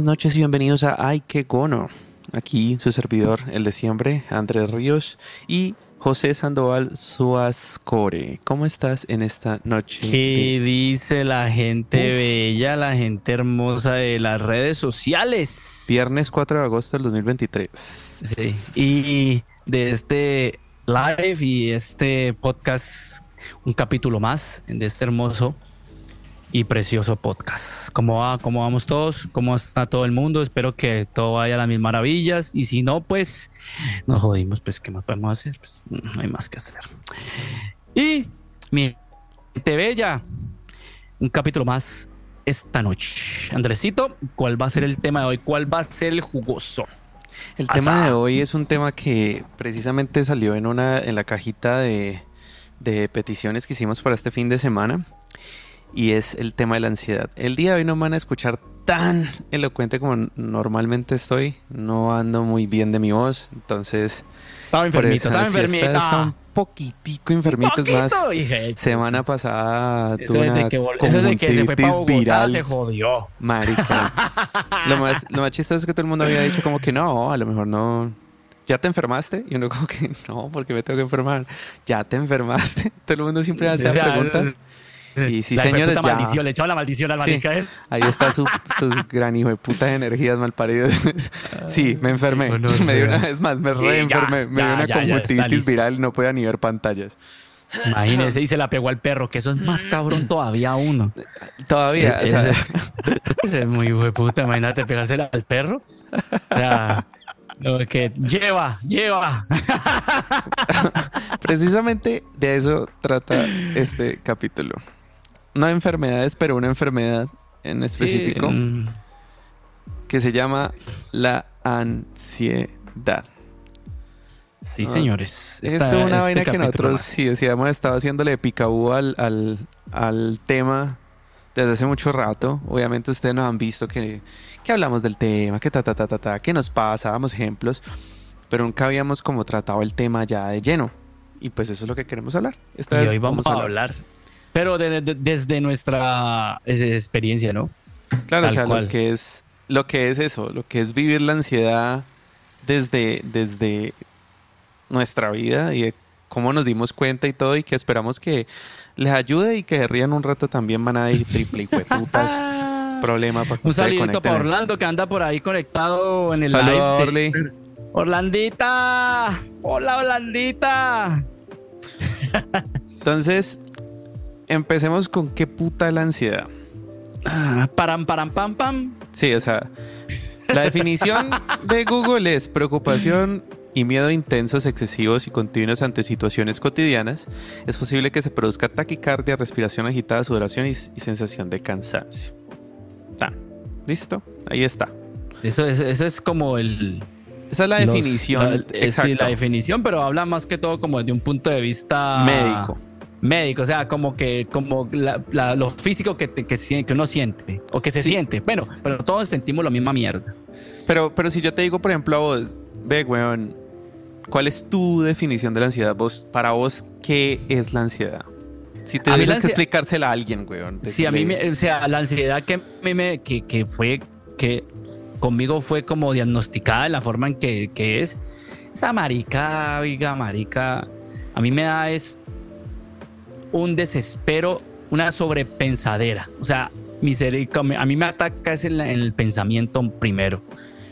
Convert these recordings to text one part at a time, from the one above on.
buenas noches y bienvenidos a Ay, qué gono. Aquí su servidor, el de siempre, Andrés Ríos y José Sandoval Suazcore. ¿Cómo estás en esta noche? ¿Qué dice la gente bella, la gente hermosa de las redes sociales? Viernes 4 de agosto del 2023. Sí. Y de este live y este podcast, un capítulo más de este hermoso y precioso podcast. ¿Cómo va? ¿Cómo vamos todos? ¿Cómo está todo el mundo? Espero que todo vaya a las mil maravillas. Y si no, pues nos jodimos. Pues, ¿qué más podemos hacer? Pues, no hay más que hacer. Y mi gente bella, un capítulo más esta noche. Andresito, ¿cuál va a ser el tema de hoy? ¿Cuál va a ser el jugoso? El tema de hoy es un tema que precisamente salió en una en la cajita de, de peticiones que hicimos para este fin de semana y es el tema de la ansiedad. El día de hoy no me van a escuchar tan elocuente como normalmente estoy. No ando muy bien de mi voz, entonces... Estaba enfermito, estaba enfermito. Un poquitico enfermitos más. Semana pasada eso tuve una que, eso de que se fue para Bogotá, viral. se jodió. Marica. lo, más, lo más chistoso es que todo el mundo había dicho como que no, a lo mejor no... ¿Ya te enfermaste? Y uno como que no, porque me tengo que enfermar. ¿Ya te enfermaste? Todo el mundo siempre hace o sea, preguntas. Y sí, señores, ya. maldición, le echó la maldición al sí, ¿eh? Ahí está su, sus gran hijo de puta energías malparidas. sí, me enfermé. me dio una vez más, me reenfermé. me dio una conjuntivitis viral y no podía ni ver pantallas. Imagínese, y se la pegó al perro, que eso es más cabrón todavía uno. Todavía, es, o sea. es muy hijo de puta, imagínate pegársela al perro. O sea, no, que lleva, lleva. Precisamente de eso trata este capítulo no enfermedades, pero una enfermedad en específico mm. que se llama la ansiedad. Sí, señores. es una este vaina que nosotros, sí, decíamos, estado haciéndole picabú al, al, al, tema desde hace mucho rato. Obviamente ustedes nos han visto que, que hablamos del tema, que ta, ta, ta, ta, ta, que nos pasa, damos ejemplos, pero nunca habíamos como tratado el tema ya de lleno. Y pues eso es lo que queremos hablar. Esta y hoy vamos, a hablar pero desde nuestra experiencia, ¿no? Claro, o sea, lo que es lo que es eso, lo que es vivir la ansiedad desde, desde nuestra vida y de cómo nos dimos cuenta y todo, y que esperamos que les ayude y que se rían un rato también, van a ir triple y putas. Problema para Un saludito para Orlando que anda por ahí conectado en el Saludos, live. Orly. Orlandita. Hola, Orlandita. Entonces, empecemos con qué puta la ansiedad. Ah, param, param, pam, pam. Sí, o sea, la definición de Google es preocupación y miedo intensos, excesivos y continuos ante situaciones cotidianas. Es posible que se produzca taquicardia, respiración agitada, sudoración y, sensación de cansancio. ¿Listo? Ahí está. Eso es, eso es como el... Esa es la definición. Es la definición, pero habla más que todo como desde un punto de vista... Médico médico, o sea, como que como lo físico que, que, que, uno siente o que se siente. Bueno, pero todos sentimos la misma mierda. Pero, pero si yo te digo, por ejemplo, a vos, ve, weón, ¿cuál es tu definición de la ansiedad? Vos, para vos, ¿qué es la ansiedad? Si te tienes que explicársela a alguien, weón. Sí, a mí, me, o sea, la ansiedad que, me, que, que fue, que conmigo fue como diagnosticada en la forma en que, que es, esa marica, oiga, marica, a mí me da es un desespero, una sobrepensadera. O sea, a mí me ataca es en, el pensamiento primero.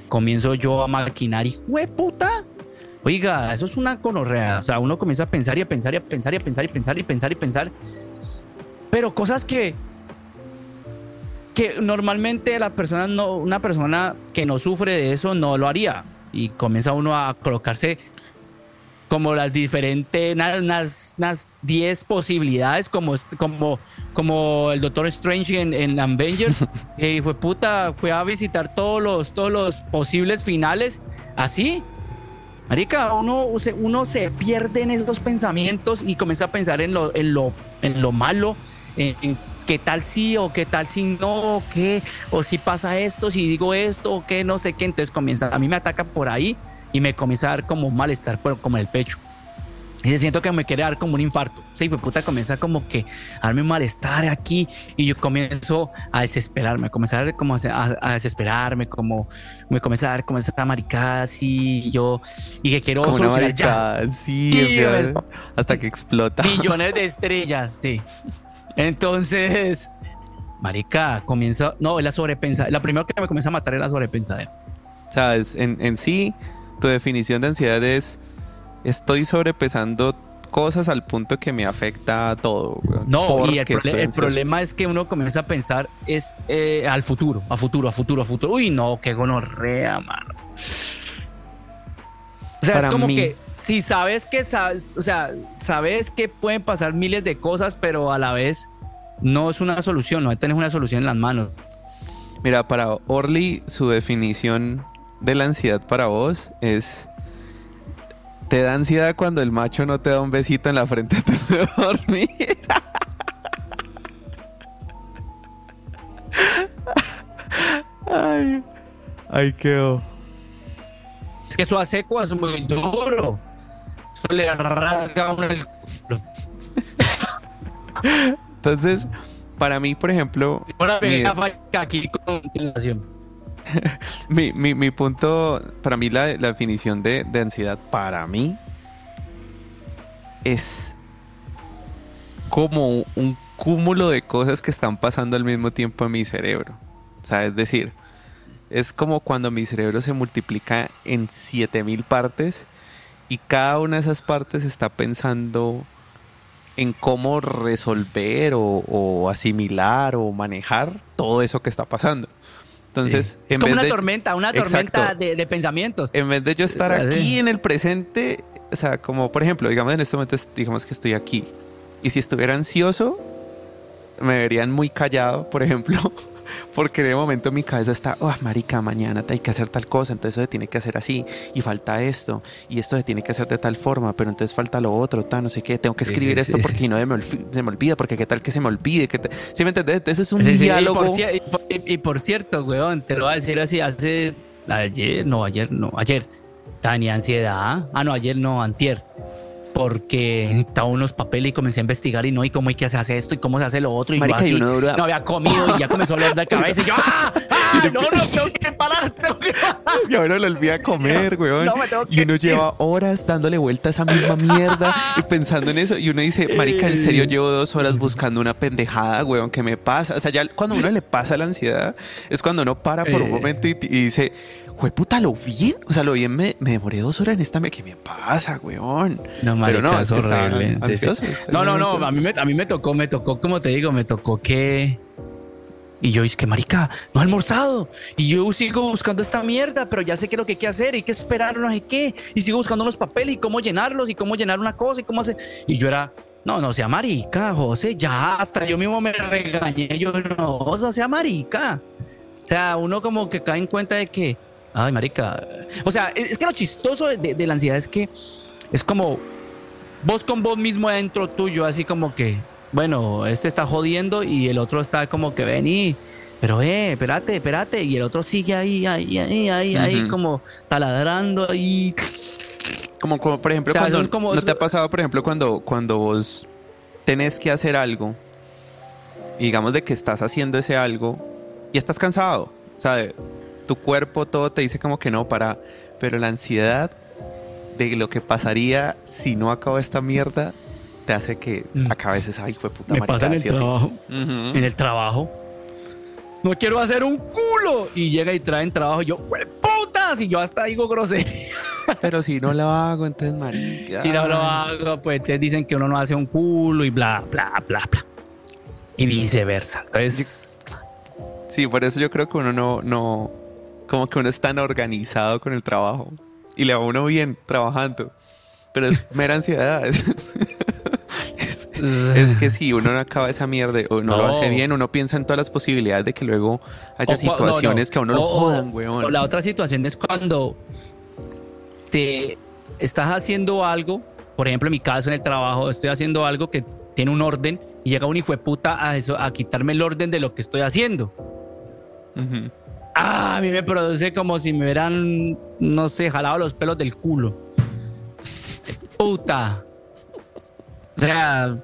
Comienzo yo a maquinar y puta! Oiga, eso es una conorrea. O sea, uno comienza a pensar y a pensar y a pensar y a pensar y pensar y pensar y pensar. Pero cosas que que normalmente la persona no, una persona que no sufre de eso no lo haría. Y comienza uno a colocarse como las diferentes, unas, unas 10 posibilidades, como, como, como el Doctor Strange en, en Avengers, y fue puta, fue a visitar todos los, todos los posibles finales, así. Marica, uno, uno se pierde en esos pensamientos y comienza a pensar en lo, en lo, en lo malo, en, qué tal sí o qué tal si no, o qué, o si pasa esto, si digo esto, o qué, no sé qué. Entonces comienza, a mí me ataca por ahí y me comienza a dar como malestar como en el pecho. Y siento que me quiere dar como un infarto. Sí, pues puta comienza como que a darme un malestar aquí y yo comienzo a desesperarme, a a, como a, desesperarme, como me comienza a dar como esa maricada así y yo y que quiero como una ya. Sí, hasta que explota. Millones de estrellas, sí. Entonces, marica, comienza, no, es la sobrepensa. La primera que me comienza a matar es la sobrepensadera. Sabes, en, en sí, tu definición de ansiedad es estoy sobrepesando cosas al punto que me afecta a todo. No, y el, problema es que uno comienza a pensar es eh, al futuro, a futuro, a futuro, a futuro. Uy, no, qué gonorrea, mano. O sea, es como que si sabes que sabes, o sea, sabes que pueden pasar miles de cosas, pero a la vez no es una solución, no tienes una solución en las manos. Mira, para Orly, su definición de la ansiedad para vos es te da ansiedad cuando el macho no te da un besito en la frente antes de dormir. ay, ay, quedó. Es que eso hace es muy duro. Eso le rasga uno el culo. Entonces, para mí, por ejemplo. Ahora mi, aquí con mi, mi, punto, para mí la, definición de, de, ansiedad, para mí, es como un cúmulo de cosas que están pasando al mismo tiempo en mi cerebro. O sea, es decir, es como cuando mi cerebro se multiplica en 7000 partes y cada una de esas partes está pensando en cómo resolver o asimilar o manejar todo eso que está pasando. Entonces, es como una tormenta, una tormenta de, pensamientos. En vez de yo estar aquí en el presente, o sea, como por ejemplo, digamos en este momento, digamos que estoy aquí. Y si estuviera ansioso, me verían muy callado, por ejemplo. Porque en el momento mi cabeza está, oh, marica, mañana hay que hacer tal cosa, entonces eso se tiene que hacer así, y falta esto, y esto se tiene que hacer de tal forma, pero entonces falta lo otro, tal, no sé qué, tengo que escribir esto porque no se me, se me, olvida, porque qué tal que se me olvide, que ¿sí me entendés? Eso es un diálogo. Y por, cierto, weón, te lo voy a decir así, hace ayer, no, ayer, no, ayer, tenía ansiedad, ah, no, ayer no, antier porque estaba unos papeles y comencé a investigar y no, y cómo hay que hacer esto y cómo se hace lo otro. Y Marica, así, no había comido y ya comenzó a hablar de cabeza y yo, ¡ah! ¡ah! No, no, tengo que parar, tengo que parar. Y ahora lo olvida comer, weón. No, me tengo que... Y uno lleva horas dándole vuelta a esa misma mierda y pensando en eso. Y uno dice, Marica, en serio llevo dos horas buscando una pendejada, weón, ¿qué me pasa? O sea, ya cuando a uno le pasa la ansiedad, es cuando uno para por un eh. momento y, y dice, Jue puta, lo bien. O sea, lo bien me, me demoré dos horas en esta. ¿Qué me pasa, weón? No, Pero no, es horrible. No, no, no. A mí, me, a mí me tocó, me tocó, como te digo, me tocó que. Y yo, es que marica, no he almorzado. Y yo sigo buscando esta mierda, pero ya sé qué es lo que hay que hacer, hay que esperar, no sé qué. Y sigo buscando los papeles y cómo llenarlos y cómo llenar una cosa y cómo hacer. Y yo era, no, no sea marica, José, ya hasta yo mismo me regañé. Yo, no, o sea marica. O sea, uno como que cae en cuenta de que Ay, marica. O sea, es que lo chistoso de, la ansiedad es que es como vos con vos mismo adentro tuyo, así como que, bueno, este está jodiendo y el otro está como que vení, pero eh, espérate, espérate. Y el otro sigue ahí, ahí, ahí, ahí, ahí, como taladrando ahí. Como, como por ejemplo, cuando, ¿no te ha pasado, por ejemplo, cuando, cuando vos tenés que hacer algo, y digamos de que estás haciendo ese algo y estás cansado? O sea, tu cuerpo todo te dice como que no para, pero la ansiedad de lo que pasaría si no acabo esta mierda te hace que mm. acabes esa ay fue puta Me pasa en el trabajo. En el trabajo. No quiero hacer un culo y llega y traen trabajo y yo, putas! Y yo hasta digo grosería. Pero si no lo hago, entonces marica. Si no lo hago, pues entonces dicen que uno no hace un culo y bla, bla, bla, bla. Y viceversa. Entonces. Sí, por eso yo creo que uno no, no, como que uno es tan organizado con el trabajo y le va uno bien trabajando, pero es mera ansiedad. Es, que si uno no acaba esa mierda o no, lo hace bien, uno piensa en todas las posibilidades de que luego haya situaciones que a uno lo jodan, weón. la otra situación es cuando te estás haciendo algo, por ejemplo, en mi caso en el trabajo, estoy haciendo algo que tiene un orden y llega un hijo de puta a, eso, a quitarme el orden de lo que estoy haciendo. Ah, a mí me produce como si me hubieran, no sé, jalado los pelos del culo. Puta. O sea,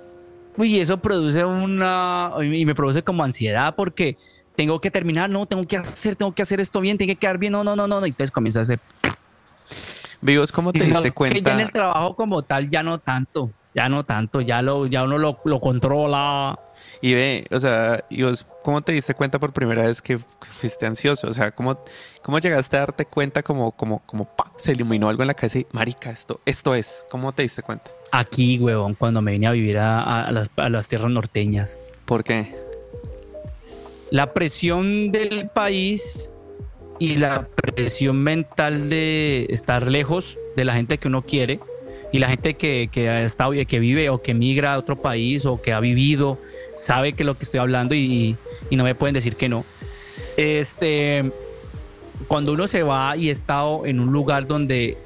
uy, eso produce una. Y me produce como ansiedad porque tengo que terminar, no, tengo que hacer, tengo que hacer esto bien, tiene que quedar bien, no, no, no, no. Y entonces comienza a hacer. Vivos, ¿cómo te diste cuenta? Que ya en el trabajo como tal, ya no tanto, ya no tanto, ya, lo, ya uno lo, lo controla. Y ve, o sea, y vos, ¿cómo te diste cuenta por primera vez que, fuiste ansioso? O sea, ¿cómo, ¿cómo llegaste a darte cuenta como, como, como, pa, se iluminó algo en la cabeza y, marica, esto, esto es? ¿Cómo te diste cuenta? Aquí, huevón, cuando me vine a vivir a, las, a las tierras norteñas. ¿Por qué? La presión del país y la presión mental de estar lejos de la gente que uno quiere y la gente que, que ha estado que vive o que migra a otro país o que ha vivido sabe que lo que estoy hablando y, y no me pueden decir que no. Este, cuando uno se va y ha estado en un lugar donde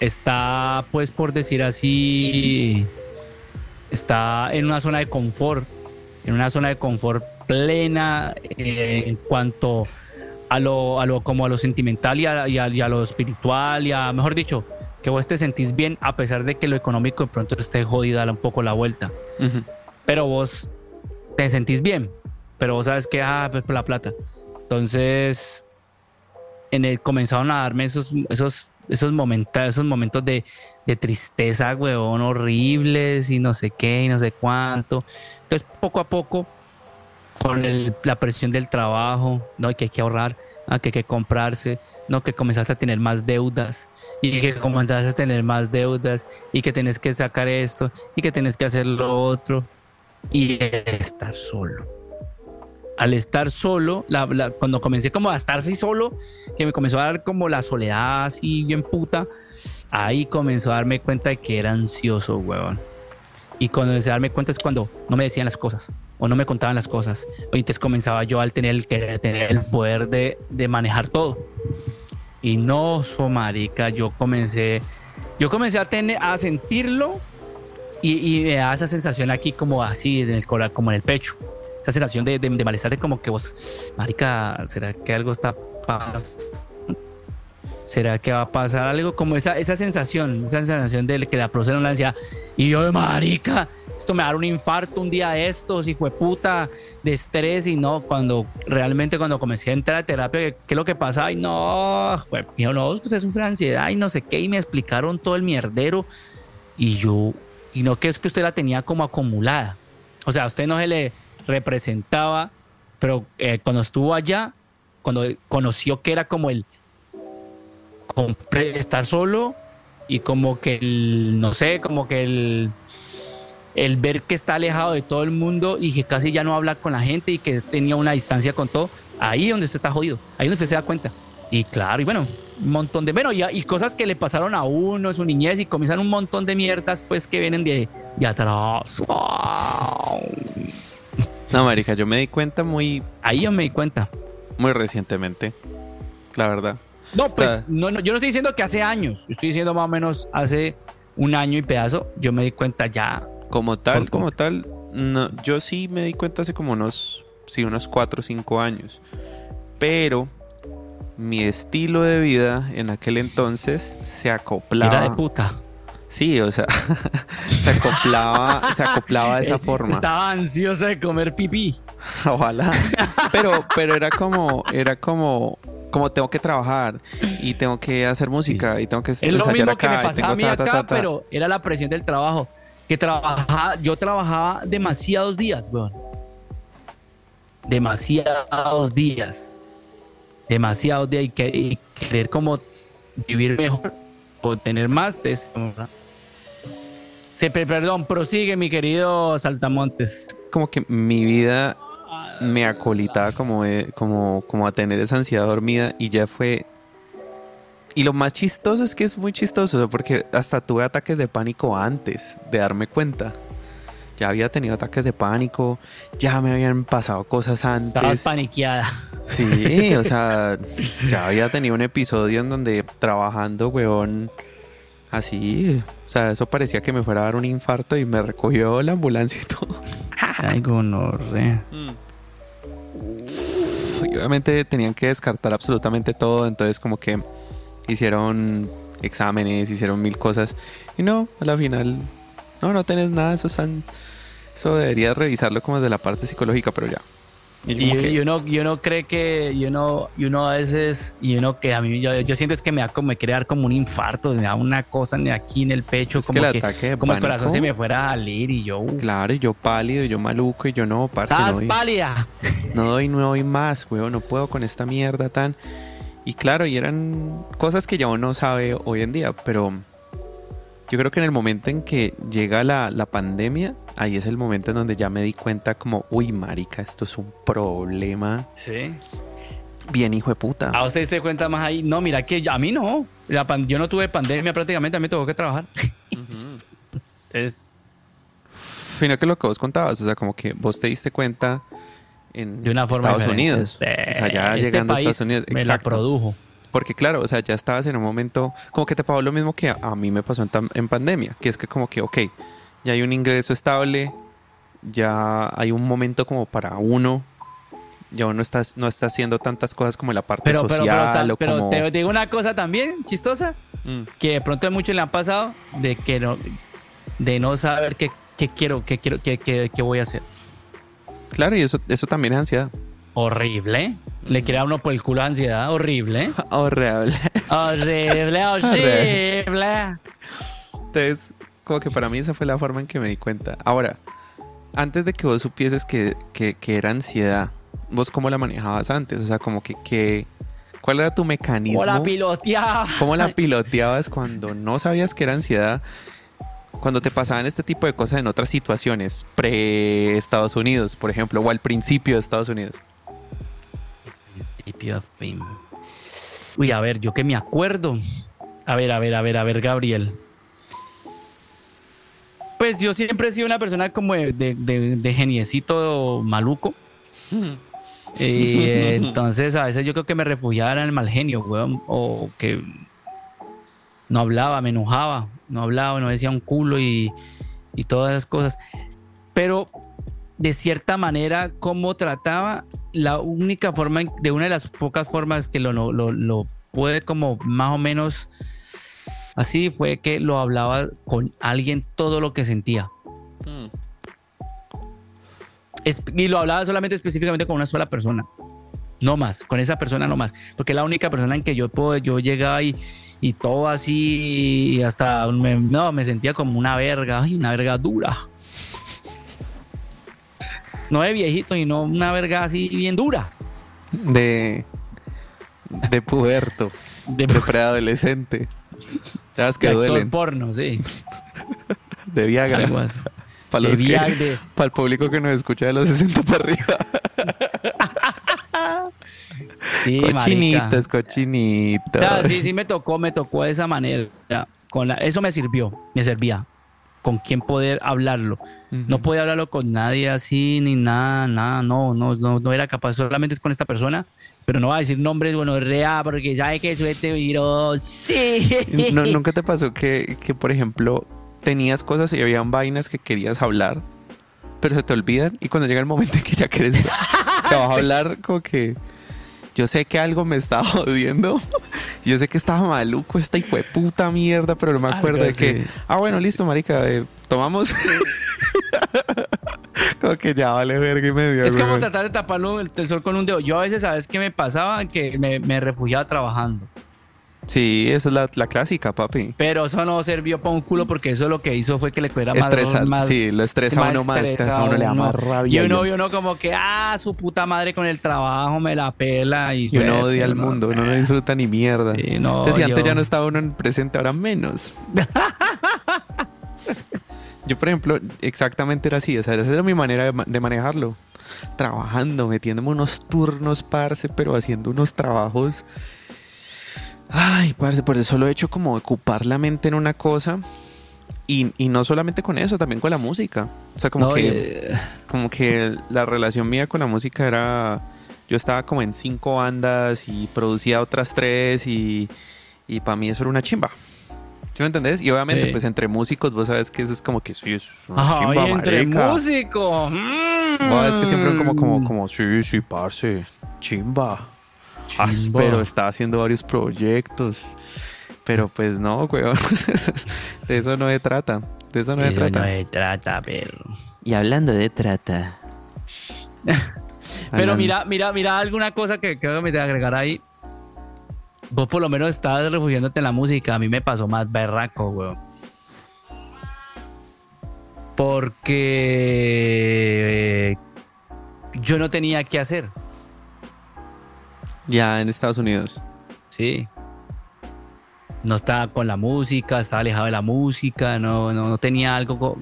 está, pues por decir así, está en una zona de confort, en una zona de confort plena eh, en cuanto a lo, a lo, como a lo sentimental y a, y a, lo espiritual y a, mejor dicho, que vos te sentís bien a pesar de que lo económico de pronto esté jodida un poco la vuelta. Pero vos te sentís bien, pero vos sabes que, ah, pues por la plata. Entonces, en el, comenzaron a darme esos, esos, esos, momentos, esos momentos de, de tristeza, huevón, horribles y no sé qué y no sé cuánto. Entonces, poco a poco con la presión del trabajo, ¿no? que hay que ahorrar, que hay que comprarse, ¿no? Que comenzaste a tener más deudas y que comenzaste a tener más deudas y que tienes que sacar esto y que tienes que hacer lo otro y estar solo. Al estar solo, cuando comencé como a estar así solo, que me comenzó a dar como la soledad así bien puta, ahí comenzó a darme cuenta de que era ansioso, huevón. Y cuando empecé a darme cuenta es cuando no me decían las cosas o no me contaban las cosas. Entonces comenzaba yo al tener, el, tener el poder de, de manejar todo. Y no, so marica, yo comencé, yo comencé a tener, a sentirlo y, y me da esa sensación aquí como así, en el, como en el pecho. Esa sensación de, de, de malestar de como que vos, marica, ¿será que algo está pasando? ¿Será que va a pasar algo? Como esa, esa sensación, esa sensación de que la proceden la ansiedad. Y yo, marica, esto me va a dar un infarto un día de estos, hijo de puta, de estrés. Y no, cuando realmente cuando comencé a entrar a terapia, ¿qué, es lo que pasa? Y no, fue, dijo, no, usted sufre ansiedad y no sé qué. Y me explicaron todo el mierdero. Y yo, y no que es que usted la tenía como acumulada. O sea, a usted no se le representaba, pero eh, cuando estuvo allá, cuando conoció que era como el estar solo y como que el, no sé, como que el, el ver que está alejado de todo el mundo y que casi ya no habla con la gente y que tenía una distancia con todo, ahí donde usted está jodido, ahí donde usted se da cuenta. Y claro, y bueno, un montón de, bueno, y, y cosas que le pasaron a uno en su niñez y comienzan un montón de mierdas pues que vienen de, de atrás. No, marica, yo me di cuenta muy... Ahí yo me di cuenta. Muy recientemente, la verdad. No, pues no, yo no estoy diciendo que hace años, estoy diciendo más o menos hace un año y pedazo, yo me di cuenta ya. Como tal, como tal, no, yo sí me di cuenta hace como unos, sí, unos cuatro o cinco años. Pero mi estilo de vida en aquel entonces se acoplaba. Era de puta. Sí, o sea, se acoplaba, se acoplaba de esa forma. Estaba ansiosa de comer pipí. Ojalá. Pero, pero era como, era como, como tengo que trabajar y tengo que hacer música y tengo que es lo mismo que me pasaba a mí acá, pero era la presión del trabajo. Que trabajaba, yo trabajaba demasiados días, weón. Demasiados días. Demasiados días y, querer como vivir mejor o tener más. Se, perdón, prosigue mi querido Saltamontes. Como que mi vida me acolitaba como, como, como a tener esa ansiedad dormida y ya fue... Y lo más chistoso es que es muy chistoso porque hasta tuve ataques de pánico antes de darme cuenta. Ya había tenido ataques de pánico, ya me habían pasado cosas antes. Estabas paniqueada. Sí, o sea, ya había tenido un episodio en donde trabajando, weón, así, o sea, eso parecía que me fuera a dar un infarto y me recogió la ambulancia y todo. Ay, gonorrea. Mm y obviamente tenían que descartar absolutamente todo, entonces como que hicieron exámenes, hicieron mil cosas y no, a la final no, no tenés nada, eso, están, eso deberías revisarlo como desde la parte psicológica, pero ya. Y, y, uno, y uno cree que, y uno, y uno a veces, y uno que a mí, yo, yo siento es que me da como, me quiere dar como un infarto, me da una cosa aquí en el pecho, como que, como el corazón se me fuera a salir y yo. Uh. Claro, y yo pálido, y yo maluco, y yo no, parce. Estás pálida. No doy, no doy más, weón, no puedo con esta mierda tan. Y claro, y eran cosas que ya uno sabe hoy en día, pero yo creo que en el momento en que llega la, la, pandemia, ahí es el momento en donde ya me di cuenta como, uy, marica, esto es un problema. Sí. Bien, hijo de puta. ¿A usted se cuenta más ahí? No, mira que a mí no. yo no tuve pandemia prácticamente, a mí me tuvo que trabajar. Es... Fino que lo que vos contabas, o sea, como que vos te diste cuenta en de una forma Estados Unidos. o sea, ya este llegando país a Estados Unidos. Me la produjo. Porque claro, o sea, ya estabas en un momento, como que te pasó lo mismo que a, mí me pasó en, en, pandemia, que es que como que, ok, ya hay un ingreso estable, ya hay un momento como para uno, ya uno está, no está haciendo tantas cosas como en la parte pero, social. Pero, pero, te digo una cosa también chistosa, mm. que de pronto a muchos le han pasado de que no, de no saber qué, qué quiero, qué quiero, qué, qué, qué voy a hacer. Claro, y eso, eso también es ansiedad. Horrible. Le crea uno por el culo ansiedad. Horrible. Horrible. Horrible, horrible. Entonces, como que para mí esa fue la forma en que me di cuenta. Ahora, antes de que vos supieses que, que, era ansiedad, ¿vos cómo la manejabas antes? O sea, como que, que ¿cuál era tu mecanismo? ¿Cómo la piloteabas? ¿Cómo la piloteabas cuando no sabías que era ansiedad? Cuando te pasaban este tipo de cosas en otras situaciones, pre-Estados Unidos, por ejemplo, o al principio de Estados Unidos. Uy, a ver, yo que me acuerdo. A ver, a ver, a ver, a ver, Gabriel. Pues yo siempre he sido una persona como de, geniecito maluco. Y entonces a veces yo creo que me refugiaba en el mal genio, weón. O que no hablaba, me enojaba. No hablaba, no decía un culo y, y todas esas cosas. Pero de cierta manera, cómo trataba, la única forma, de una de las pocas formas que lo, lo, puede como más o menos así fue que lo hablaba con alguien todo lo que sentía. Hmm. y lo hablaba solamente específicamente con una sola persona. No más, con esa persona no más. Porque la única persona en que yo puedo, yo llegaba y, y todo así, y hasta me, no, me sentía como una verga, ay, una verga dura no de viejito y no una verga así bien dura. De. De puberto. De, preadolescente. ¿Sabes que duelen? porno, sí. De Viagra. Para, los que, para el público que nos escucha de los 60 para arriba. Sí, cochinitas, cochinitas. sí, sí me tocó, me tocó de esa manera. Con la, eso me sirvió, me servía con quién poder hablarlo. No podía hablarlo con nadie así, ni nada, nada, no, no, no, no era capaz, solamente es con esta persona, pero no va a decir nombres, bueno, rea, porque sabe que suete virus, sí. ¿Nunca te pasó que, que, por ejemplo, tenías cosas y habían vainas que querías hablar, pero se te olvidan y cuando llega el momento en que ya quieres, te vas a hablar como que yo sé que algo me estaba jodiendo. Yo sé que estaba maluco esta hijo de puta mierda, pero no me acuerdo de que. Ah, bueno, listo, marica, eh, tomamos. como que ya vale verga y medio. Es como tratar de taparlo el, sol con un dedo. Yo a veces, ¿sabes qué me pasaba? Que me, me refugiaba trabajando. Sí, esa es la, la, clásica, papi. Pero eso no sirvió para un culo porque eso lo que hizo fue que le cogiera más, más. Sí, lo estresa a uno más, a uno le da más rabia. Y uno, y uno como que, ah, su puta madre con el trabajo me la pela. Y, y uno odia al mundo, uno no disfruta ni mierda. Sí, no, Entonces, antes ya no estaba uno en presente, ahora menos. yo, por ejemplo, exactamente era así. O sea, esa era mi manera de, de manejarlo. Trabajando, metiéndome unos turnos, parce, pero haciendo unos trabajos Ay, parce, por eso lo he hecho como ocupar la mente en una cosa. Y, no solamente con eso, también con la música. O sea, como que. Como que la relación mía con la música era. Yo estaba como en cinco bandas y producía otras tres y, y para mí eso era una chimba. ¿Sí me entendés? Y obviamente, pues entre músicos, vos sabes que eso es como que sí, es una chimba, entre músicos. es que siempre como, como, como, sí, sí, parce, chimba pero estaba haciendo varios proyectos. Pero pues no, weón. de eso no se trata. De eso no se Eso trata. no se trata, perro. Y hablando de trata. Pero mira, mira, mira alguna cosa que que me agregar ahí. Vos por lo menos estabas refugiándote en la música. A mí me pasó más berraco, weón. Porque yo no tenía qué hacer. Ya en Estados Unidos. Sí. No estaba con la música, estaba alejado de la música, no, no, no tenía algo co-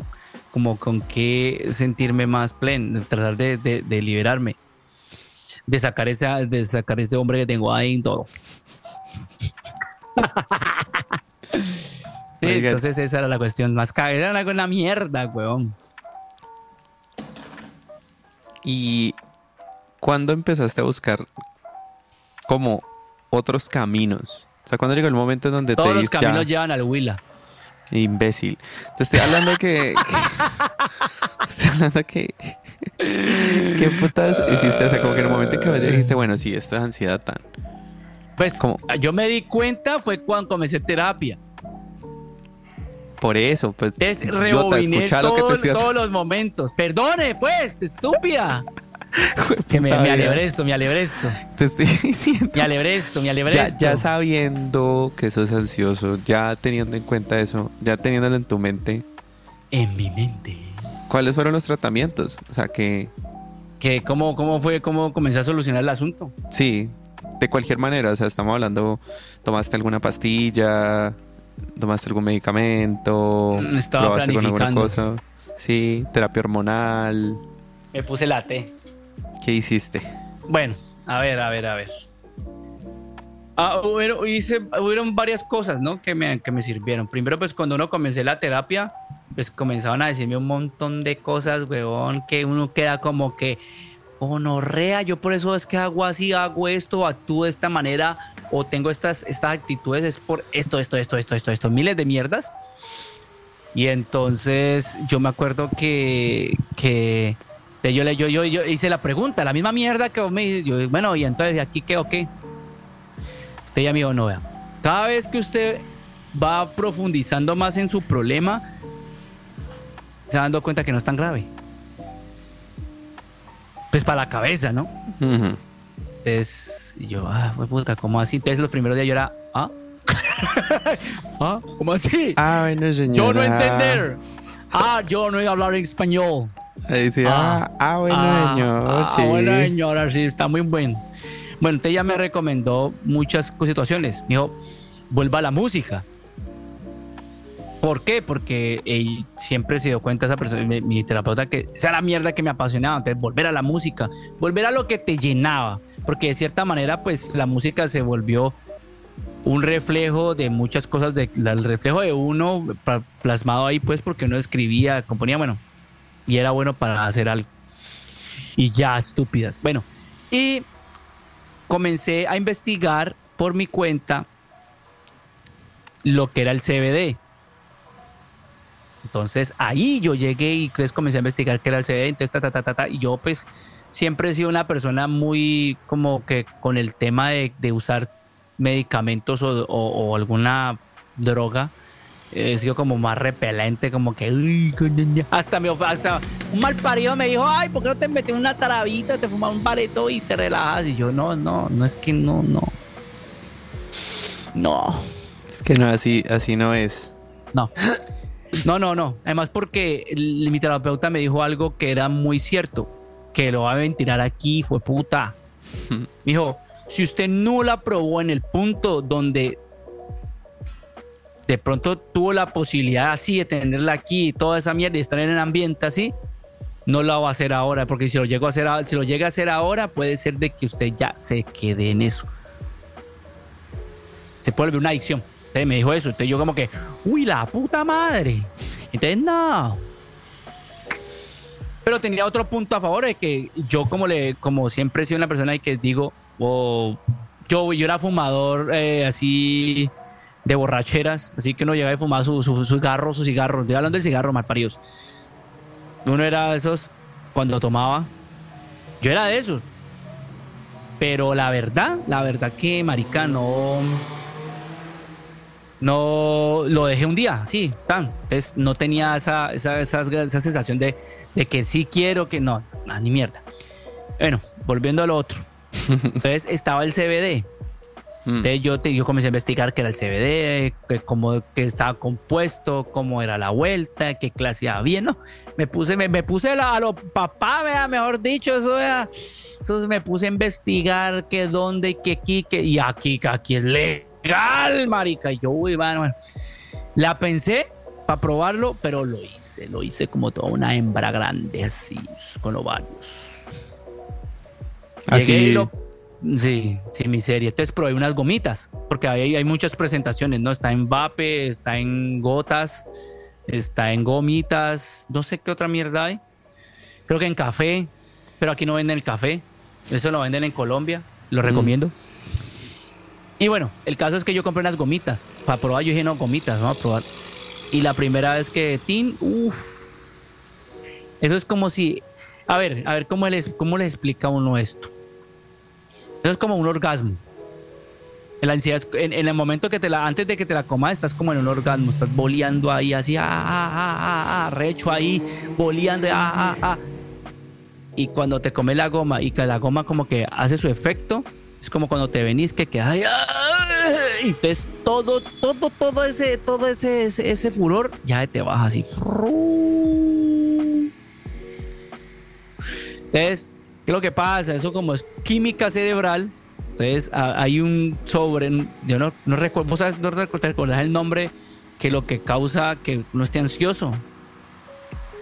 como con qué sentirme más pleno, tratar de, de- de liberarme, de sacar, esa, de sacar ese hombre que tengo ahí en todo. sí, Oiga. entonces esa era la cuestión más cagada, era una mierda, weón. ¿Y cuándo empezaste a buscar como otros caminos? O sea, ¿cuándo llegó el momento en donde Todos te los dijiste, caminos "Ya, llevan al Huila. imbécil? Te estoy hablando que... que- estoy hablando que... ¿Qué putas hiciste? O sea, como que en el momento en que vaya dijiste, bueno, sí, esto es ansiedad tan... Pues ¿Cómo? yo me di cuenta fue cuando comencé terapia. Por eso, pues... Entonces idiota, rebobiné lo que te todos los momentos. Perdone, pues, estúpida. Que me, me vida. alebré esto, me alebré esto. Te estoy diciendo... Me alebré esto, me alebré Ya, esto. ya sabiendo que sos ansioso, ya teniendo en cuenta eso, ya teniéndolo en tu mente, En mi mente. ¿cuáles fueron los tratamientos? O sea, que Que cómo, ¿Cómo fue, cómo comencé a solucionar el asunto? sí, de cualquier manera, o sea, estamos hablando, ¿tomaste alguna pastilla? ¿Tomaste algún medicamento? Mm, estaba ¿Probaste con alguna planificando. cosa? Sí, terapia hormonal. Me puse la T. ¿Qué hiciste? Bueno, a ver, a ver, a ver. Ah, hubieron, hice, hubieron varias cosas, ¿no? Que me, que me sirvieron. Primero, pues cuando uno comencé la terapia, pues comenzaban a decirme un montón de cosas, weón, que uno queda como que, honorrea, yo por eso es que hago así, hago esto, actúo de esta manera, o tengo estas, estas actitudes, es por esto, esto, esto, esto, esto, esto, miles de mierdas. Y entonces yo me acuerdo que, que yo, le- yo, yo, yo hice la pregunta, la misma mierda que vos me dices. Yo, bueno, y entonces, ¿de aquí qué o qué? Usted ya me dijo, no, vea. Cada vez que usted va profundizando más en su problema, se va dando cuenta que no es tan grave. Pues para la cabeza, ¿no? Entonces, yo, ah, pues puta, ¿cómo así? Entonces, los primeros días yo era, ¿ah? ¿Ah? ¿Cómo así? Ah, bueno, señora. yo no entender. Ah, yo no iba a hablar en español. Ahí sí, ah, Ah. ah, bueno, ah, señor, ah, sí. bueno, señora, sí, está muy bueno. Bueno, usted ya me recomendó muchas situaciones. Me dijo, vuelva a la música. ¿Por qué? Porque él siempre se dio cuenta, esa persona, mi, mi terapeuta, que esa era la mierda que me apasionaba. Entonces, volver a la música, volver a lo que te llenaba. Porque de cierta manera, pues la música se volvió un reflejo de muchas cosas, de, el reflejo de uno plasmado ahí, pues, porque uno escribía, componía, bueno, y era bueno para hacer algo. Y ya, estúpidas. Bueno, y comencé a investigar por mi cuenta lo que era el CBD. Entonces ahí yo llegué y entonces comencé a investigar qué era el CBD, entonces ta, ta, ta, ta, ta, y yo pues siempre he sido una persona muy como que con el tema de, de usar medicamentos o, alguna droga, eh, he sido como más repelente, como que hasta me hasta un mal parido me dijo, ay, ¿por qué no te metes una tarabita, te fumas un bareto y te relajas? Y yo, no, no, no es que no, no. No. Es que no, así, así no es. No. No, no, no. Además porque el- mi terapeuta me dijo algo que era muy cierto, que lo va a ventilar aquí, fue puta. Me dijo, si usted no la probó en el punto donde de pronto tuvo la posibilidad así de tenerla aquí y toda esa mierda y estar en el ambiente así, no la va a hacer ahora, porque si lo llego a hacer, si lo llega a hacer ahora, puede ser de que usted ya se quede en eso. Se puede volver una adicción. Entonces me dijo eso. Entonces yo como que, uy, la puta madre. Entonces no. Pero tenía otro punto a favor de que yo como le, como siempre he sido una persona que digo, o yo, yo era fumador eh, así de borracheras, así que uno llegaba y fumaba su, su, su cigarro, su cigarro. Estoy hablando del cigarro, malparidos. Uno era de esos cuando tomaba. Yo era de esos. Pero la verdad, la verdad que marica no no lo dejé un día, sí, tan. Entonces no tenía esa, esa, esa, sensación de, de, que sí quiero, que no, ni mierda. Bueno, volviendo a lo otro. Entonces estaba el CBD. Mm. Entonces yo, yo comencé a investigar qué era el CBD, que cómo que estaba compuesto, cómo era la vuelta, qué clase había, ¿no? Me puse, me, me puse a, los papás, mejor dicho, eso, eso me puse a investigar qué dónde, qué aquí, qué, y aquí, aquí es legal, marica. Y yo, uy, bueno, la pensé para probarlo, pero lo hice, lo hice como toda una hembra grande, así, con los varios. Así. y lo Sí, sí, miseria. Entonces probé unas gomitas, porque hay muchas presentaciones, ¿no? Está en vape, está en gotas, está en gomitas, no sé qué otra mierda hay. Creo que en café, pero aquí no venden el café. Eso lo venden en Colombia, lo mm. recomiendo. Y bueno, el caso es que yo compré unas gomitas para probar. Yo dije, no, gomitas, vamos a probar. Y la primera vez que Tin, uff, eso es como si, a ver, a ver, ¿cómo les, cómo les explica uno esto? Es como un orgasmo. En, el momento que te la, antes de que te la comas, estás como en un orgasmo, estás boleando ahí, así, ah, ah, ah, ah, recho ahí, boleando, ah, ah, ah. Y cuando te comes la goma y que la goma como que hace su efecto, es como cuando te venís que quedas ahí, y entonces todo, todo, todo ese, todo ese, ese, ese furor ya te baja así. Entonces, ¿Qué es lo que pasa? Eso como es química cerebral. Entonces hay un sobre, yo no, no recuerdo, vos sabes, no recuerdas el nombre que lo que causa que uno esté ansioso.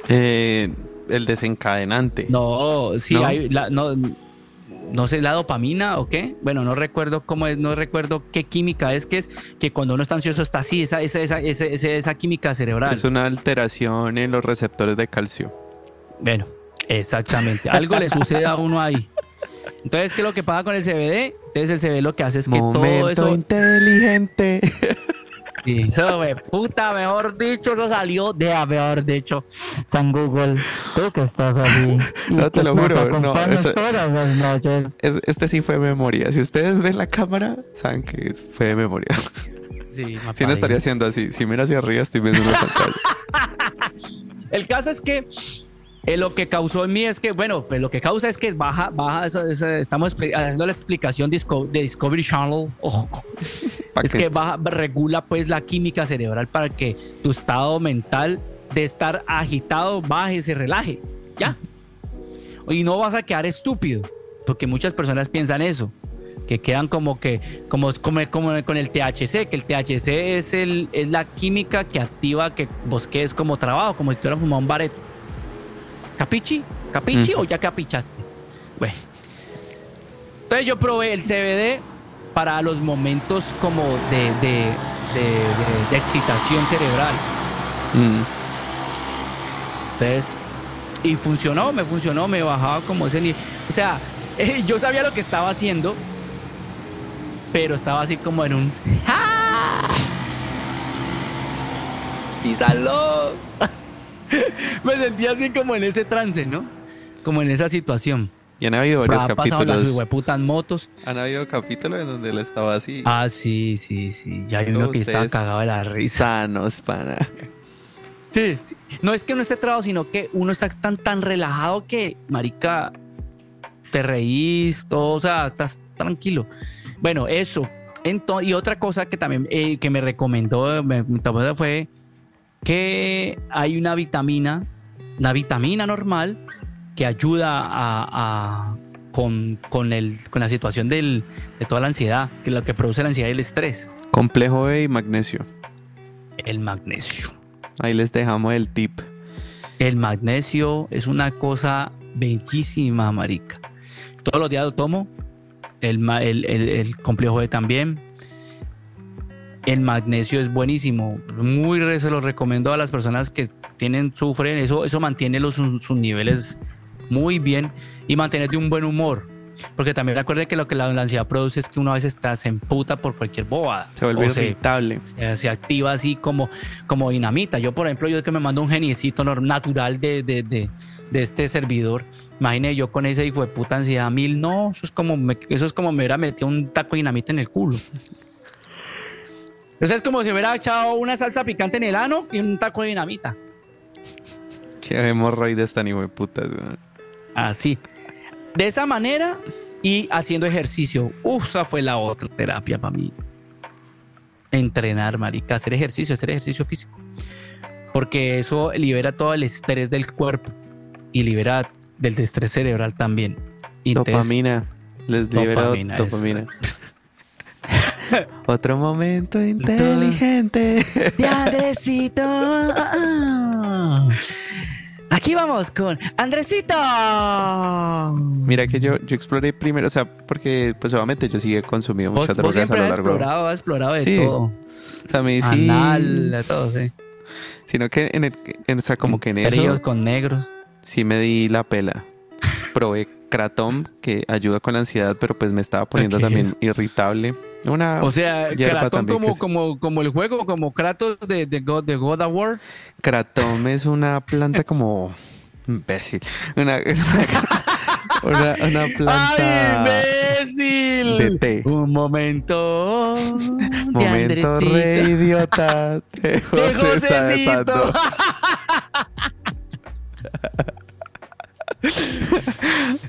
Eh, el desencadenante. No, sí, hay, no, no sé, la dopamina o qué. Bueno, no recuerdo cómo es, no recuerdo qué química es que es, que cuando uno está ansioso está así, esa, esa, esa, esa, esa química cerebral. Es una alteración en los receptores de calcio. Bueno, Exactamente. Algo le sucede a uno ahí. Entonces, ¿qué es lo que pasa con el CBD? Entonces, el CBD lo que hace es que todo eso. inteligente. Sí, eso, puta, mejor dicho, eso salió de, mejor dicho, San Google. Tú que estás ahí. No te lo juro, no. este sí fue memoria. Si ustedes ven la cámara, saben que fue de memoria. Sí, sí no estaría haciendo así. Si mira hacia arriba, estoy viendo una pantalla. El caso es que eh, lo que causó en mí es que, bueno, pues lo que causa es que baja, baja, estamos haciendo la explicación de Discovery Channel. es que baja, regula pues la química cerebral para que tu estado mental de estar agitado baje, se relaje. Ya. Y no vas a quedar estúpido, porque muchas personas piensan eso que quedan como que como, como, como con el THC, que el THC es, el, es la química que activa que vos quedes como trabajo, como si tú hubieras fumado un bareto. ¿Capichi? ¿Capichi o ya capichaste? Bueno. Entonces yo probé el CBD para los momentos como de, de, de, excitación cerebral. Entonces, y funcionó, me funcionó, me bajaba como ese nivel. O sea, yo sabía lo que estaba haciendo, pero estaba así como en un... ¡Ah! ¡Písalo! me sentía así como en ese trance, ¿no? Como en esa situación. Y han habido varios capítulos. las hueputas motos. Han habido capítulos en donde él estaba así. Ah, sí, sí, sí. Ya hay uno que estaba cagado de la risa. Sanos, pana. Sí, sí, No es que uno esté trabado, sino que uno está tan, tan relajado que, marica, te reís, todo, o sea, estás tranquilo. Bueno, eso. y otra cosa que también eh, que me recomendó me, fue que hay una vitamina, una vitamina normal que ayuda a, con, con, el, con, la situación del, de toda la ansiedad, que es lo que produce la ansiedad y el estrés. Complejo B y magnesio. El magnesio. Ahí les dejamos el tip. El magnesio es una cosa bellísima, marica. Todos los días lo tomo. El, el, el complejo B también. El magnesio es buenísimo. Muy se lo recomiendo a las personas que tienen, sufren. Eso, eso mantiene los, sus, niveles muy bien y mantiene de un buen humor. Porque también recuerde que lo que la, ansiedad produce es que uno a veces está, se emputa por cualquier bobada. Se vuelve irritable. Se, activa así como, como dinamita. Yo, por ejemplo, yo que me mando un geniecito natural de, de, de, de este servidor. Imagine yo con ese hijo de puta ansiedad mil. No, eso es como me, eso es como me hubiera metido un taco de dinamita en el culo. Entonces es como si hubiera echado una salsa picante en el ano y un taco de dinamita. Qué hemorroides tan hijo de putas, weón. Así. De esa manera y haciendo ejercicio. Uf, esa fue la otra terapia para mí. Entrenar, marica, hacer ejercicio, hacer ejercicio físico. Porque eso libera todo el estrés del cuerpo y libera del estrés cerebral también. Y entonces- Dopamina. Les libera Dopamina, dopamina. Otro momento inteligente. de Andresito. Aquí vamos con Andresito. Mira que yo, yo exploré primero, o sea, porque pues obviamente yo sí he consumido muchas drogas a lo has largo. explorado, has explorado de Sí. todo. O sea, a mí sí. Anal, de todo, sí. Sino que en el, en- o sea, como que en eso Tríos con negros. sí me di la pela. Probé Kratom, que ayuda con la ansiedad, pero pues me estaba poniendo ¿Qué también irritable. Una O sea, Kratom como, como, como el juego, como Kratos de, de, God, de God of War. Kratom es una planta como imbécil. Una, una, una planta ¡Ay, imbécil! de té. Un momento. de Momento Andresito. re idiota de De Josecito.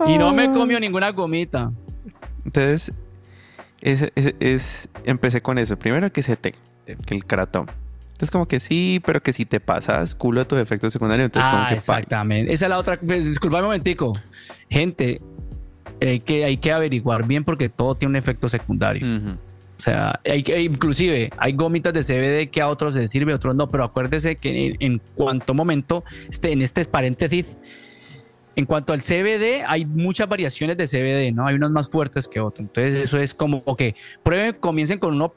Y no me comió ninguna gomita. Entonces, es, es- es- empecé con eso. Primero que ese té, que el Kratom. Entonces como que sí, pero que si te pasas culo a tus efectos secundarios, entonces como ah, que pa- exactamente. Esa es la otra. Pues, disculpame un momentico. Gente, hay que, hay que averiguar bien porque todo tiene un efecto secundario. Ujú. O sea, hay que, inclusive hay gomitas de CBD que a otros les sirve, a otros no, pero acuérdese que en, en cuanto momento, este, en este paréntesis, en cuanto al CBD, hay muchas variaciones de CBD, ¿no? Hay unos más fuertes que otros. Entonces, eso es como que prueben, comiencen con uno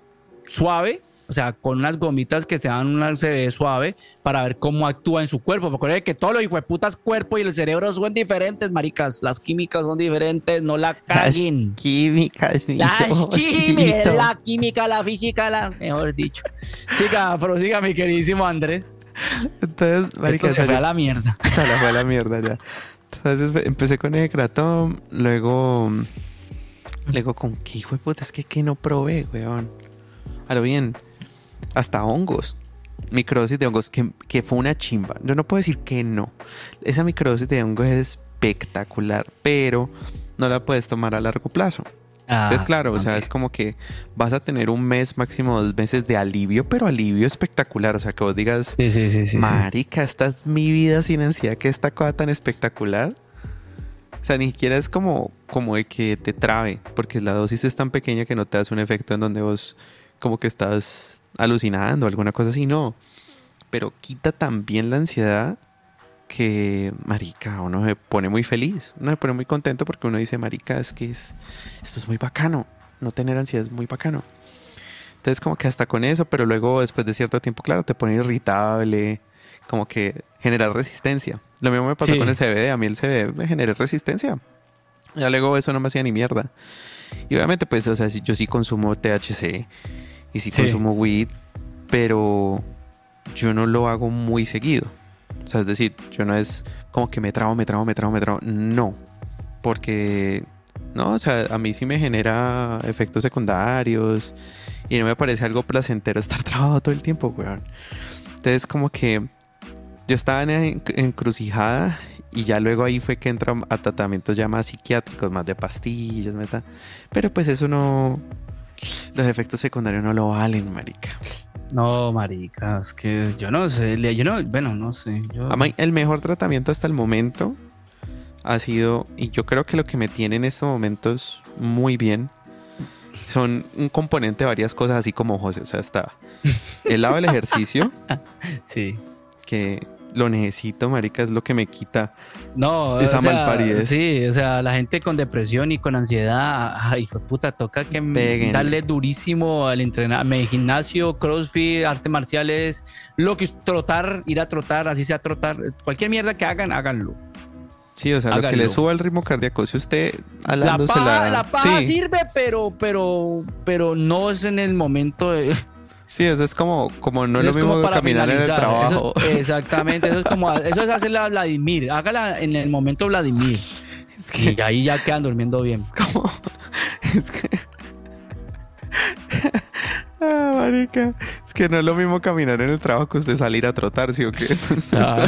suave, o sea, con unas gomitas que sean un CBD suave para ver cómo actúa en su cuerpo. Porque acuérdense que todos los hijueputas cuerpo y el cerebro son diferentes, maricas. Las químicas son diferentes, no la Las caguen. químicas, mi La química, ojito. la química, la física, la mejor dicho. Siga, prosiga, mi queridísimo Andrés. Entonces, marica, Esto se fue a la mierda. se la fue a la mierda ya. Entonces empecé con el Kratom, luego... Luego con qué hijo de puta, es que, que no probé, weón. A lo bien, hasta hongos. Microdosis de hongos, que, que fue una chimba. Yo no puedo decir que no. Esa microdosis de hongos es espectacular, pero no la puedes tomar a largo plazo. Ah, Entonces, claro, o sea, es como que vas a tener un mes, máximo dos meses de alivio, pero alivio espectacular. O sea, que vos digas, Sí, sí, sí, sí. sí. marica, esta es mi vida sin ansiedad, que esta cosa tan espectacular. O sea, ni siquiera es como, como de que te trabe, porque la dosis es tan pequeña que no te hace un efecto en donde vos como que estás alucinando, alguna cosa así, no. Pero quita también la ansiedad que, marica, uno se pone muy feliz, uno se pone muy contento porque uno dice, marica, es que es, esto es muy bacano, no tener ansiedad es muy bacano. Entonces como que hasta con eso, pero luego después de cierto tiempo, claro, te pone irritable, como que generar resistencia. Lo mismo me pasó Sí. con el CBD, a mí el CBD me generó resistencia. Ya luego eso no me hacía ni mierda. Y obviamente pues, o sea, yo sí consumo THC y sí, Sí. consumo weed, pero yo no lo hago muy seguido. O sea, es decir, yo no es como que me trago, me trago, me trago, me trago. No. Porque, no, o sea, a mí sí me genera efectos secundarios y no me parece algo placentero estar trabado todo el tiempo, weón. Entonces, como que yo estaba en en- encrucijada y ya luego ahí fue que entro a tratamientos ya más psiquiátricos, más de pastillas, meta. Pero pues eso no. Los efectos secundarios no lo valen, marica. No, maricas, que yo no sé, yo no, bueno, no sé. Yo, A mí, el mejor tratamiento hasta el momento ha sido, y yo creo que lo que me tiene en estos momentos muy bien, son un componente de varias cosas, así como José. O sea, está el lado del ejercicio, sí. que lo necesito, marica, es lo que me quita. No, Esa o sea, malparidez. Sí, o sea, la gente con depresión y con ansiedad, ay, fue puta, toca que Péguenle. darle durísimo al entrenar, me- gimnasio, crossfit, artes marciales, lo que trotar, ir a trotar, así sea trotar, cualquier mierda que hagan, háganlo. Sí, o sea, lo que le suba el ritmo cardíaco, si usted La paja, la paja Sí, sirve, pero, pero, pero no es en el momento de, sí, eso es como, como no es lo mismo para caminar en el trabajo. Eso es- exactamente, eso es como, eso es hacer la Vladimir, hágala en el momento Vladimir. Es que Y ahí ya quedan durmiendo bien. es como. Es que. Ah, marica. Es que no es lo mismo caminar en el trabajo que usted salir a trotar, ¿sí o qué? Ah,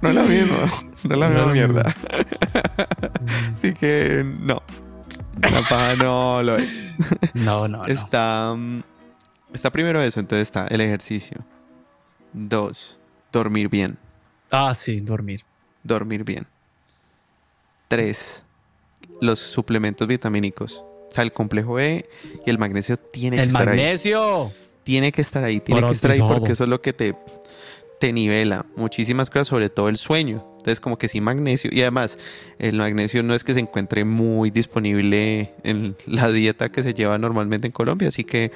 No es lo mismo. No es la misma mierda. Así que no. La paja no lo es. no, no, no. Está, mm, está primero eso, entonces está el ejercicio. Dos, dormir bien. Ah, sí, dormir. Dormir bien. Tres, los suplementos vitamínicos. O sea, el complejo E y el magnesio tiene que El estar ahí. magnesio. Tiene que estar ahí, tiene que estar ahí porque eso es lo que te, te nivela muchísimas cosas, sobre todo el sueño. Entonces, como que sí, magnesio. Y además, el magnesio no es que se encuentre muy disponible en la dieta que se lleva normalmente en Colombia, así que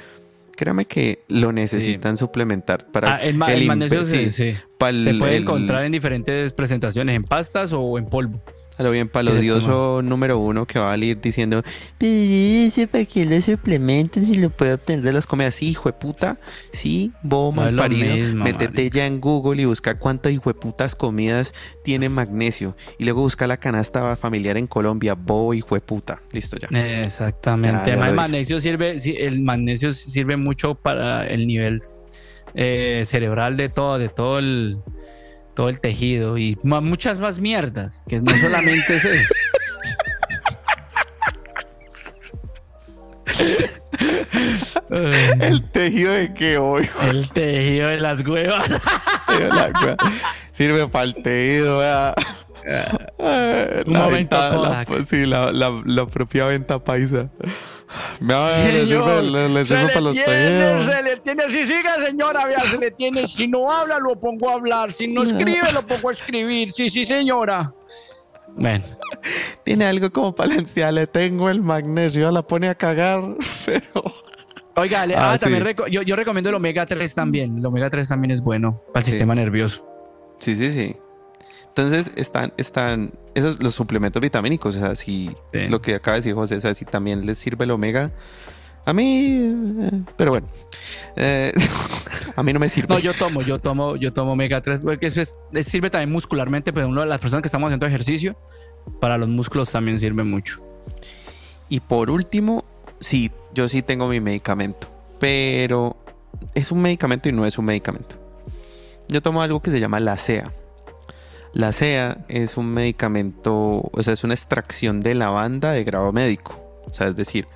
créame que lo necesitan suplementar para Ah, el, el impe- magnesio sí, sí, el- Se puede el- encontrar en diferentes presentaciones, en pastas o en polvo. A lo bien, para el Ese odioso número uno que va a salir diciendo, "Pero ¿para qué los suplementos si lo puedo obtener de las comidas? Sí, hijo de puta, sí, bobo No lo malparido. mismo, Métete marica. ya en Google y busca cuántas hijo de putas comidas tiene magnesio. Y luego busca la canasta familiar en Colombia, bobo hijo de puta. Listo ya. Exactamente. Ya, ya Además, lo el magnesio sirve, el magnesio sirve mucho para el nivel eh, cerebral de todo, de todo el todo el tejido y ma- muchas más mierdas, que no solamente es eso. El tejido de que hoy, el tejido de las huevas. Sirve para el tejido, ¿verdad? Eh, la venta- la- sí, la, la- la propia venta paisa. Me va a le sirve, le- le se sirve le para los tejidos. se le tiene. Si siga, señora, vea, se le tiene. Si no habla, lo pongo a hablar. Si no escribe, lo pongo a escribir. Sí, sí, señora. Bueno, Tiene algo como palencia, le tengo el magnesio, la pone a cagar, pero... oiga, Ah, ah, también sí. reco- yo, yo recomiendo el omega 3 también. El omega 3 también es bueno para el Sí. sistema nervioso. Sí, sí, sí. Entonces están, están esos los suplementos vitamínicos, o sea, si Sí. lo que acaba de decir José, o sea, si también les sirve el omega, a mí, eh, pero bueno, Eh, a mí no me sirve. No, yo tomo, yo tomo, yo tomo omega 3 porque eso es- sirve también muscularmente, pero uno de las personas que estamos haciendo ejercicio, para los músculos también sirve mucho. Y por último, sí, yo sí tengo mi medicamento, pero es un medicamento y no es un medicamento. Yo tomo algo que se llama la CEA. La CEA es un medicamento, o sea, es una extracción de lavanda de grado médico. O sea, es decir,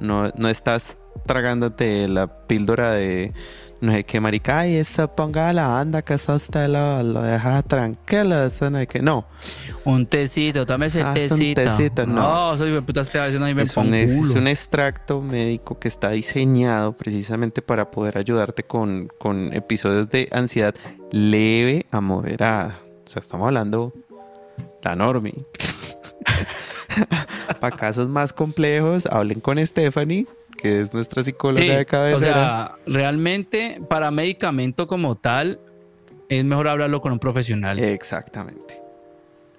no, no estás tragándote la píldora de no sé qué marica, ay, eso ponga la banda que eso usted lo, lo deja tranquilo, eso no hay que, no, Un tecito, tómese el es un tecito. tecito, no. No, soy de putas te a veces no me es un, es- es un extracto médico que está diseñado precisamente para poder ayudarte con, con episodios de ansiedad leve a moderada. O sea, estamos hablando la normie. para casos más complejos, hablen con Stephanie, que es nuestra psicóloga Sí, de o cabecera. sea, realmente para medicamento como tal es mejor hablarlo con un profesional. Exactamente.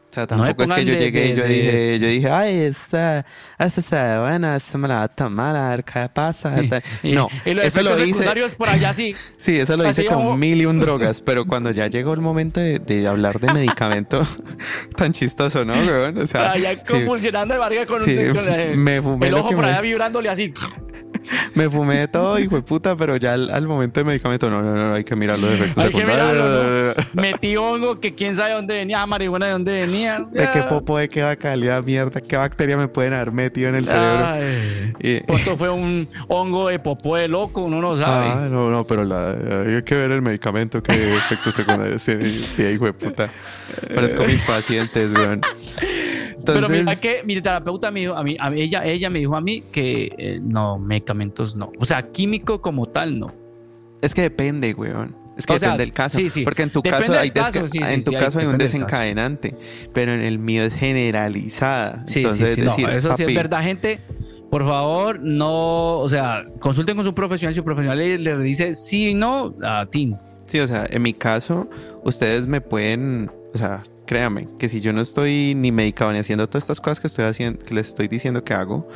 O sea, No tampoco es que yo de- llegué y de- yo de- dije, yo dije, ay, esta, esta está buena, esta me la va a tomar, a ver qué pasa. Y- no, y los eso lo hice. por allá sí. Sí, eso lo Así hice con como- mil y un drogas, pero cuando ya llegó el momento de, hablar de medicamento, tan chistoso, ¿no, weón? O sea, allá sí, convulsionando de barriga con, un- sí, con, eh, me fumé el ojo por me- allá vibrándole así. Me fumé de todo, hijo de puta, pero ya al, al momento de medicamento, no, no, no, hay que mirar los efectos Hay que mirarlo, ¿no? Metí hongo que quién sabe dónde venía, marihuana de dónde venía. De qué popo, de qué bacalidad, mierda, qué bacteria me pueden haber metido en el cerebro. Ay, Pronto fue un hongo de popó de loco, uno no sabe. Ah, no, no, pero la, hay que ver el medicamento, qué efectos secundarios tiene, hijo de puta. Parezco mis pacientes, weón. Pero mira que mi terapeuta me dijo, a mí, a ella, ella me dijo a mí que eh, no, medicamentos no. O sea, químico como tal no. es que depende, weón. Es que O sea, depende del caso. sí, sí. Porque en tu Depende caso hay, caso, sí, sí, en tu hay- caso hay un desencadenante, pero en el mío es generalizada. Sí, Entonces, sí, sí. es no, decir, eso sí es verdad, gente. Por favor, no, o sea, consulten con su profesional. Si su profesional le, le dice sí, no, a ti. Sí, o sea, en mi caso, ustedes me pueden, o sea, créanme, que si yo no estoy ni medicado ni haciendo todas estas cosas que estoy haciendo, que les estoy diciendo que hago,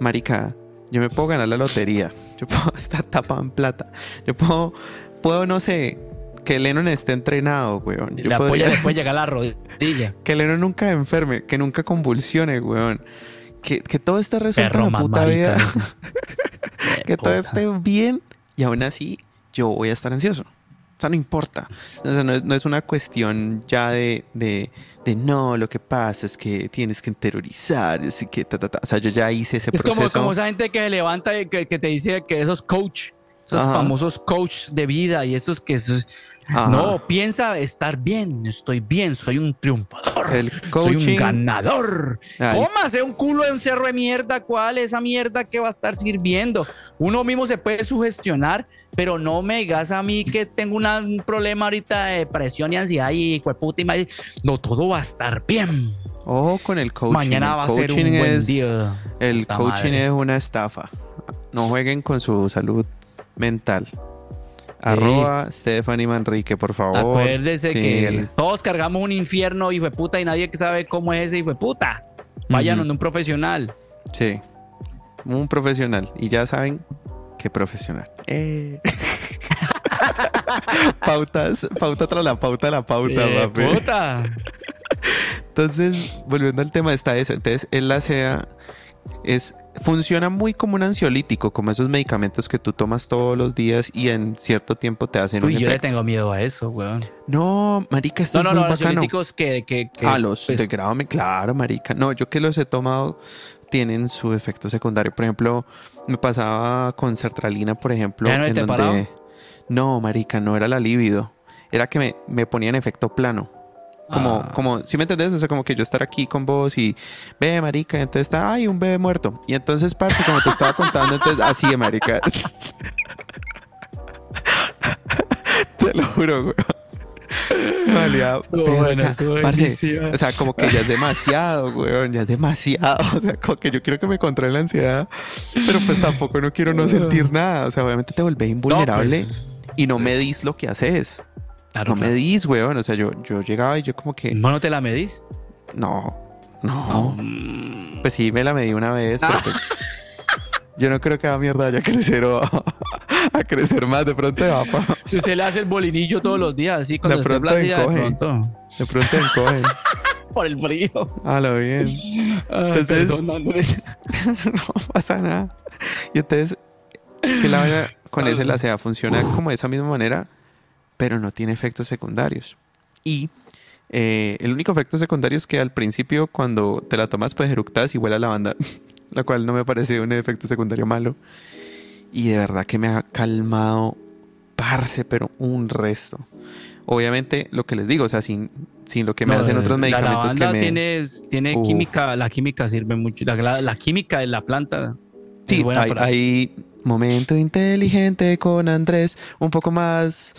marica, yo me puedo ganar la lotería, yo puedo estar tapado en plata, yo puedo, puedo, no sé, que Lennon esté entrenado, weón. Yo La podría- polla le puede llegar a la rodilla. que Lennon nunca enferme, que nunca convulsione, weón. que, que todo esté resuelto en la puta vida. que todo esté bien y aún así yo voy a estar ansioso. No importa. O sea, no es, no es una cuestión ya de, de, de no, lo que pasa es que tienes que interiorizar, es que ta, ta, ta. O sea, yo ya hice ese Es como, proceso. como esa gente que se levanta y que, que te dice que esos coach, esos Ajá. famosos coach de vida y esos que esos- no piensa estar bien, estoy bien, soy un triunfador, El soy un ganador. Ay. Cómase un culo de un cerro de mierda, ¿cuál es esa mierda que va a estar sirviendo? Uno mismo se puede sugestionar, pero no me digas a mí que tengo una- un problema ahorita de depresión y ansiedad y puta y madre. No, todo va a estar bien. Ojo con el coaching. Mañana El va a ser un buen es- día. El coaching madre. es una estafa. No jueguen con su salud mental. Arroba Stephanie Manrique, por favor. Acuérdese que todos cargamos un infierno, hijo de puta, y nadie que sabe cómo es ese hijo de puta. Vayan donde un profesional. Sí. Un profesional. Y ya saben qué profesional. Eh. Pautas, pauta tras la pauta, la pauta, Eh, papi. puta. Entonces, volviendo al tema, está eso. Entonces, el ACEA es, funciona muy como un ansiolítico, como esos medicamentos que tú tomas todos los días y en cierto tiempo te hacen Uy, un yo le tengo miedo a eso, weón. No, marica, esto No, es no, muy no, bacano. políticos que, que, que, Ah, los pues, de grado, claro, marica. No, yo que los he tomado tienen su efecto secundario. Por ejemplo, me pasaba con sertralina, por ejemplo, ¿Ya no en te donde paraba? no, marica, no era la libido. Era que me, me ponía en efecto plano. Como, Ah. como, ¿sí me entendés? O sea, como que yo estar aquí con vos y ve, marica, y entonces está, ay, un bebé muerto. Y entonces, parce, como te estaba contando, entonces, así de marica. te lo juro, güey. Verga. bueno, Parce, o sea, como que ya es demasiado, weón, ya es demasiado. O sea, como que yo quiero que me controle la ansiedad, pero pues tampoco no quiero no sentir nada. O sea, obviamente te volvés invulnerable pues, y no medís lo que haces. Claro, no claro. medís, weón. O sea, yo, yo llegaba y yo como que, ¿Vos no te la medís? no, no. Mm. Pues sí, me la medí una vez, pero Ah. pues, yo no creo que a mierda vaya a crecer o a crecer más. De pronto va pa- Si usted le hace el bolinillo todos los días, así cuando De esté pronto flácida, de encoge. pronto. de pronto encogen. Por el frío. A lo bien. Ay, Entonces- perdón, Andrés. no pasa nada. Y entonces, que la con ese la SEA funciona como de esa misma manera, pero no tiene efectos secundarios. Y eh, el único efecto secundario es que al principio, cuando te la tomas, pues eructas y huele a lavanda, la cual no me parece un efecto secundario malo. Y de verdad que me ha calmado, parce, pero un resto. Obviamente, lo que les digo, o sea, sin, sin lo que me No, hacen otros la medicamentos que lavanda me... tiene, tiene Uf. química, la química sirve mucho. La, la- la química de la planta es Sí, buena hay, para- hay momento inteligente con Andrés, un poco más,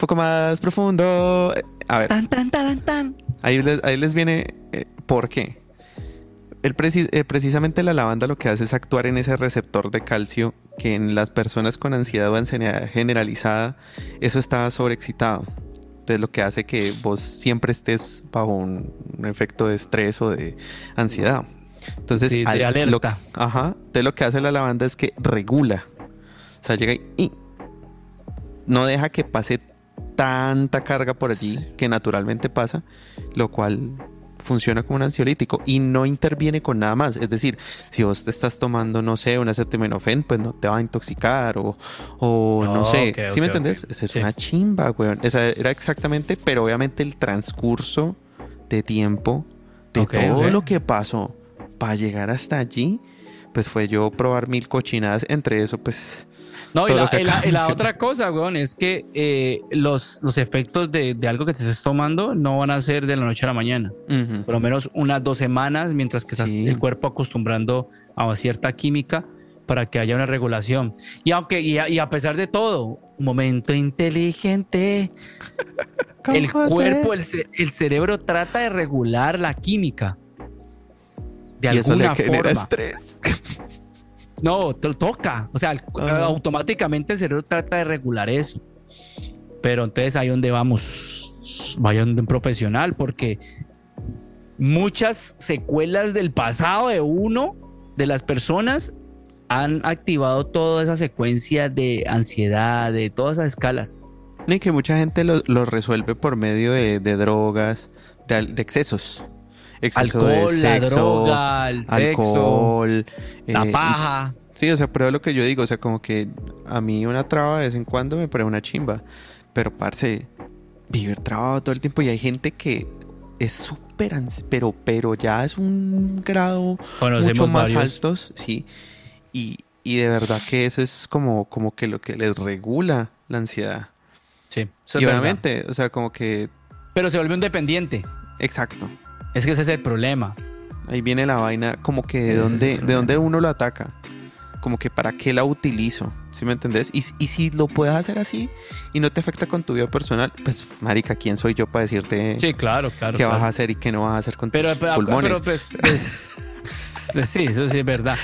poco más profundo. A ver, Tan, tan, tan, tan. ahí les, ahí les viene eh, por qué. El preci- eh, precisamente la lavanda lo que hace es actuar en ese receptor de calcio que en las personas con ansiedad o ansiedad generalizada, eso está sobreexcitado. Entonces lo que hace que vos siempre estés bajo un, un efecto de estrés o de ansiedad. Entonces, Sí, de al- lo- alerta. Ajá. Entonces lo que hace la lavanda es que regula. O sea, llega y, y no deja que pase tanta carga por allí que naturalmente pasa, lo cual funciona como un ansiolítico y no interviene con nada más. Es decir, si vos te estás tomando, no sé, un acetaminofén, pues no te va a intoxicar o, o no, No, sé. ok, ¿Sí ok, me entendés? Esa es Sí. una chimba, weón. Esa era exactamente, pero obviamente el transcurso de tiempo de todo lo que pasó para llegar hasta allí, pues fue yo probar mil cochinadas. Entre eso, pues. No, y la, y y otra cosa, weón, es que eh, los, los efectos de, de algo que te estés tomando no van a ser de la noche a la mañana. Por lo menos unas dos semanas, mientras que estás Sí. el cuerpo acostumbrando a cierta química para que haya una regulación. Y aunque y a, y a pesar de todo, momento inteligente, el ¿Cómo cuerpo, el, ce- el cerebro trata de regular la química. De y eso le alguna genera forma. estrés. No, te lo toca. O sea, el- automáticamente el cerebro trata de regular eso. Pero entonces ahí donde vamos, vaya donde un profesional, porque muchas secuelas del pasado de uno, de las personas, han activado toda esa secuencia de ansiedad, de todas esas escalas. Y que mucha gente lo, lo resuelve por medio de, de drogas, de excesos. Exceso de Alcohol, la sexo, droga, el sexo, alcohol, la eh, y- paja. Sí, o sea, pero es lo que yo digo, o sea, como que a mí una traba de vez en cuando me parece una chimba. Pero, parce, vivir trabado todo el tiempo y hay gente que es súper, pero, pero ya es un grado Conocemos mucho más varios. altos, sí. Y, y de verdad que eso es como, como que lo que les regula la ansiedad. Sí, eso y verdad. obviamente, o sea, como que, Pero se vuelve un dependiente. exacto. Es que ese es el problema. Ahí viene la vaina, como que de dónde, de dónde uno lo ataca. Como que para qué la utilizo, ¿sí me entendés? Y, y si lo puedes hacer así y no te afecta con tu vida personal, pues, marica, ¿quién soy yo para decirte Sí, claro, claro. qué vas claro. a hacer y qué no vas a hacer con Pero, tus pero, pulmones? pero, pues, pues, pues sí, eso sí es verdad.